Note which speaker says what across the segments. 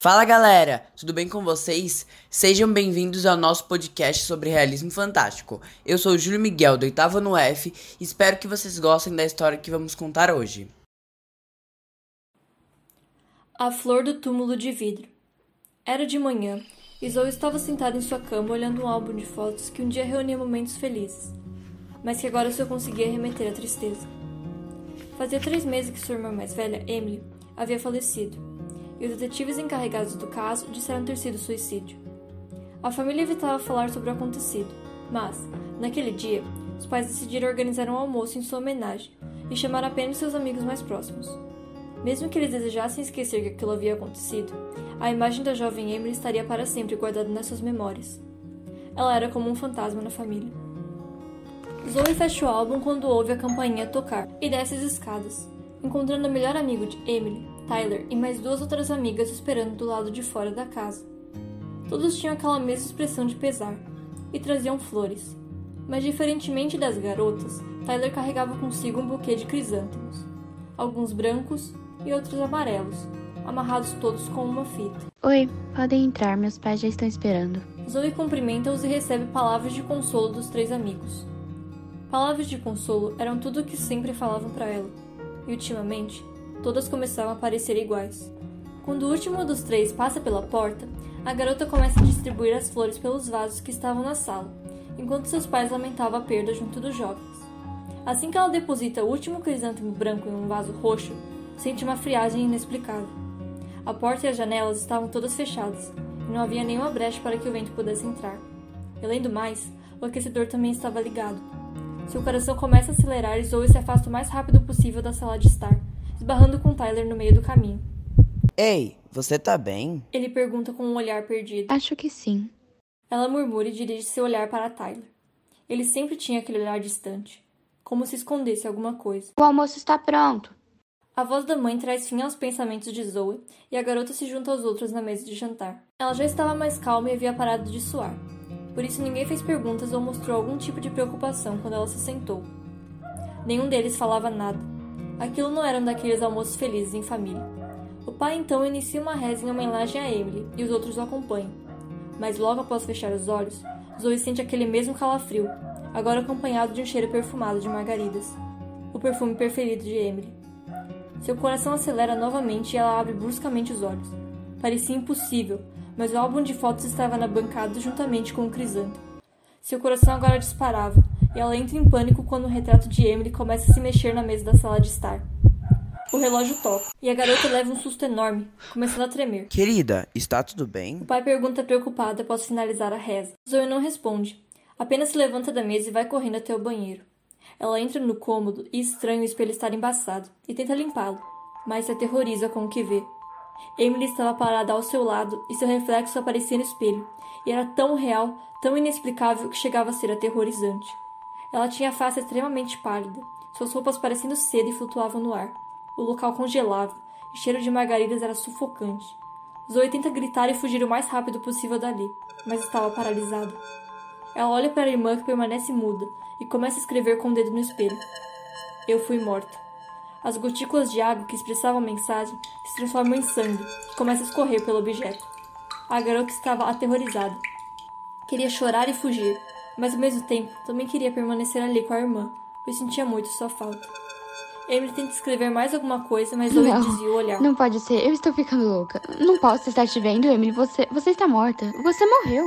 Speaker 1: Fala galera, tudo bem com vocês? Sejam bem-vindos ao nosso podcast sobre realismo fantástico. Eu sou o Júlio Miguel, do oitavo no F, e espero que vocês gostem da história que vamos contar hoje.
Speaker 2: A Flor do Túmulo de Vidro Era de manhã, e Zoe estava sentada em sua cama olhando um álbum de fotos que um dia reunia momentos felizes, mas que agora só conseguia remeter à tristeza. Fazia três meses que sua irmã mais velha, Emily, havia falecido e os detetives encarregados do caso disseram ter sido suicídio. A família evitava falar sobre o acontecido, mas, naquele dia, os pais decidiram organizar um almoço em sua homenagem e chamar apenas seus amigos mais próximos. Mesmo que eles desejassem esquecer que aquilo havia acontecido, a imagem da jovem Emily estaria para sempre guardada nas suas memórias. Ela era como um fantasma na família. Zoe fecha o álbum quando ouve a campainha tocar e desce as escadas, encontrando o melhor amigo de Emily, Tyler e mais duas outras amigas esperando do lado de fora da casa. Todos tinham aquela mesma expressão de pesar e traziam flores. Mas, diferentemente das garotas, Tyler carregava consigo um buquê de crisântemos, alguns brancos e outros amarelos, amarrados todos com uma fita.
Speaker 3: Oi, podem entrar, meus pais já estão esperando.
Speaker 2: Zoe cumprimenta-os e recebe palavras de consolo dos três amigos. Palavras de consolo eram tudo o que sempre falavam para ela, e ultimamente todas começaram a parecer iguais. Quando o último dos três passa pela porta, a garota começa a distribuir as flores pelos vasos que estavam na sala, enquanto seus pais lamentavam a perda junto dos jovens. Assim que ela deposita o último crisântemo branco em um vaso roxo, sente uma friagem inexplicável. A porta e as janelas estavam todas fechadas, e não havia nenhuma brecha para que o vento pudesse entrar. Além do mais, o aquecedor também estava ligado. Seu coração começa a acelerar e Zoe se afasta o mais rápido possível da sala de estar, esbarrando com Tyler no meio do caminho.
Speaker 1: Ei, você tá bem?
Speaker 2: Ele pergunta com um olhar perdido.
Speaker 3: Acho que sim.
Speaker 2: Ela murmura e dirige seu olhar para Tyler. Ele sempre tinha aquele olhar distante, como se escondesse alguma coisa.
Speaker 3: O almoço está pronto.
Speaker 2: A voz da mãe traz fim aos pensamentos de Zoe e a garota se junta aos outros na mesa de jantar. Ela já estava mais calma e havia parado de suar. Por isso ninguém fez perguntas ou mostrou algum tipo de preocupação quando ela se sentou. Nenhum deles falava nada. Aquilo não era um daqueles almoços felizes em família. O pai então inicia uma reza em homenagem a Emily e os outros o acompanham. Mas logo após fechar os olhos, Zoe sente aquele mesmo calafrio, agora acompanhado de um cheiro perfumado de margaridas. O perfume preferido de Emily. Seu coração acelera novamente e ela abre bruscamente os olhos. Parecia impossível, mas o álbum de fotos estava na bancada juntamente com o crisanto. Seu coração agora disparava, e ela entra em pânico quando o retrato de Emily começa a se mexer na mesa da sala de estar. O relógio toca, e a garota leva um susto enorme, começando a tremer.
Speaker 1: Querida, está tudo bem?
Speaker 2: O pai pergunta preocupado após finalizar a reza. Zoe não responde, apenas se levanta da mesa e vai correndo até o banheiro. Ela entra no cômodo e estranha o espelho estar embaçado, e tenta limpá-lo, mas se aterroriza com o que vê. Emily estava parada ao seu lado e seu reflexo aparecia no espelho, e era tão real, tão inexplicável que chegava a ser aterrorizante. Ela tinha a face extremamente pálida, suas roupas parecendo seda e flutuavam no ar. O local congelava, e o cheiro de margaridas era sufocante. Zoe tenta gritar e fugir o mais rápido possível dali, mas estava paralisada. Ela olha para a irmã que permanece muda e começa a escrever com o dedo no espelho. Eu fui morta. As gotículas de água que expressavam a mensagem se transformam em sangue, que começa a escorrer pelo objeto. A garota estava aterrorizada. Queria chorar e fugir, mas ao mesmo tempo também queria permanecer ali com a irmã, pois sentia muito sua falta. Emily tenta escrever mais alguma coisa, mas Zoe
Speaker 3: Não,
Speaker 2: desvia o olhar.
Speaker 3: Não pode ser, eu estou ficando louca. Não posso estar te vendo, Emily. Você, você está morta. Você morreu.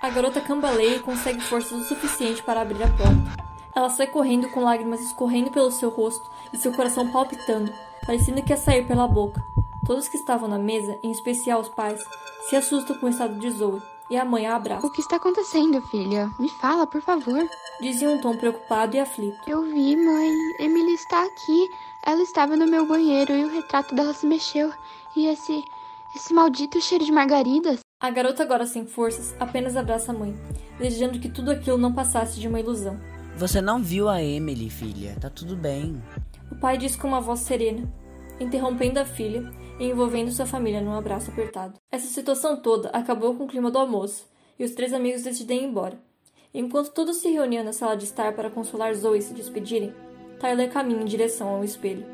Speaker 2: A garota cambaleia e consegue forças o suficiente para abrir a porta. Ela sai correndo com lágrimas escorrendo pelo seu rosto e seu coração palpitando, parecendo que ia sair pela boca. Todos que estavam na mesa, em especial os pais, se assustam com o estado de Zoe, e a mãe a abraça.
Speaker 3: O que está acontecendo, filha? Me fala, por favor.
Speaker 2: Dizia um tom preocupado e aflito.
Speaker 3: Eu vi, mãe. Emily está aqui. Ela estava no meu banheiro e o retrato dela se mexeu. E esse. esse maldito cheiro de margaridas.
Speaker 2: A garota, agora sem forças, apenas abraça a mãe, desejando que tudo aquilo não passasse de uma ilusão.
Speaker 1: Você não viu a Emily, filha. Tá tudo bem.
Speaker 2: O pai diz com uma voz serena, interrompendo a filha e envolvendo sua família num abraço apertado. Essa situação toda acabou com o clima do almoço, e os três amigos decidem ir embora. Enquanto todos se reuniam na sala de estar para consolar Zoe e se despedirem, Tyler caminha em direção ao espelho.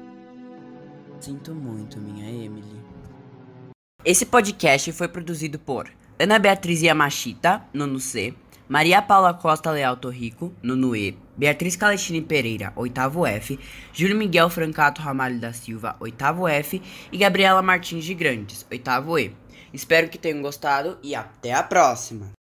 Speaker 1: Sinto muito, minha Emily. Esse podcast foi produzido por Ana Beatriz Yamashita, nono C, Maria Paula Costa Leal Torrico, nono E, Beatriz Calestine Pereira, oitavo F, Júlio Miguel Francato Ramalho da Silva, oitavo F e Gabriela Martins de Grandes, oitavo E. Espero que tenham gostado e até a próxima!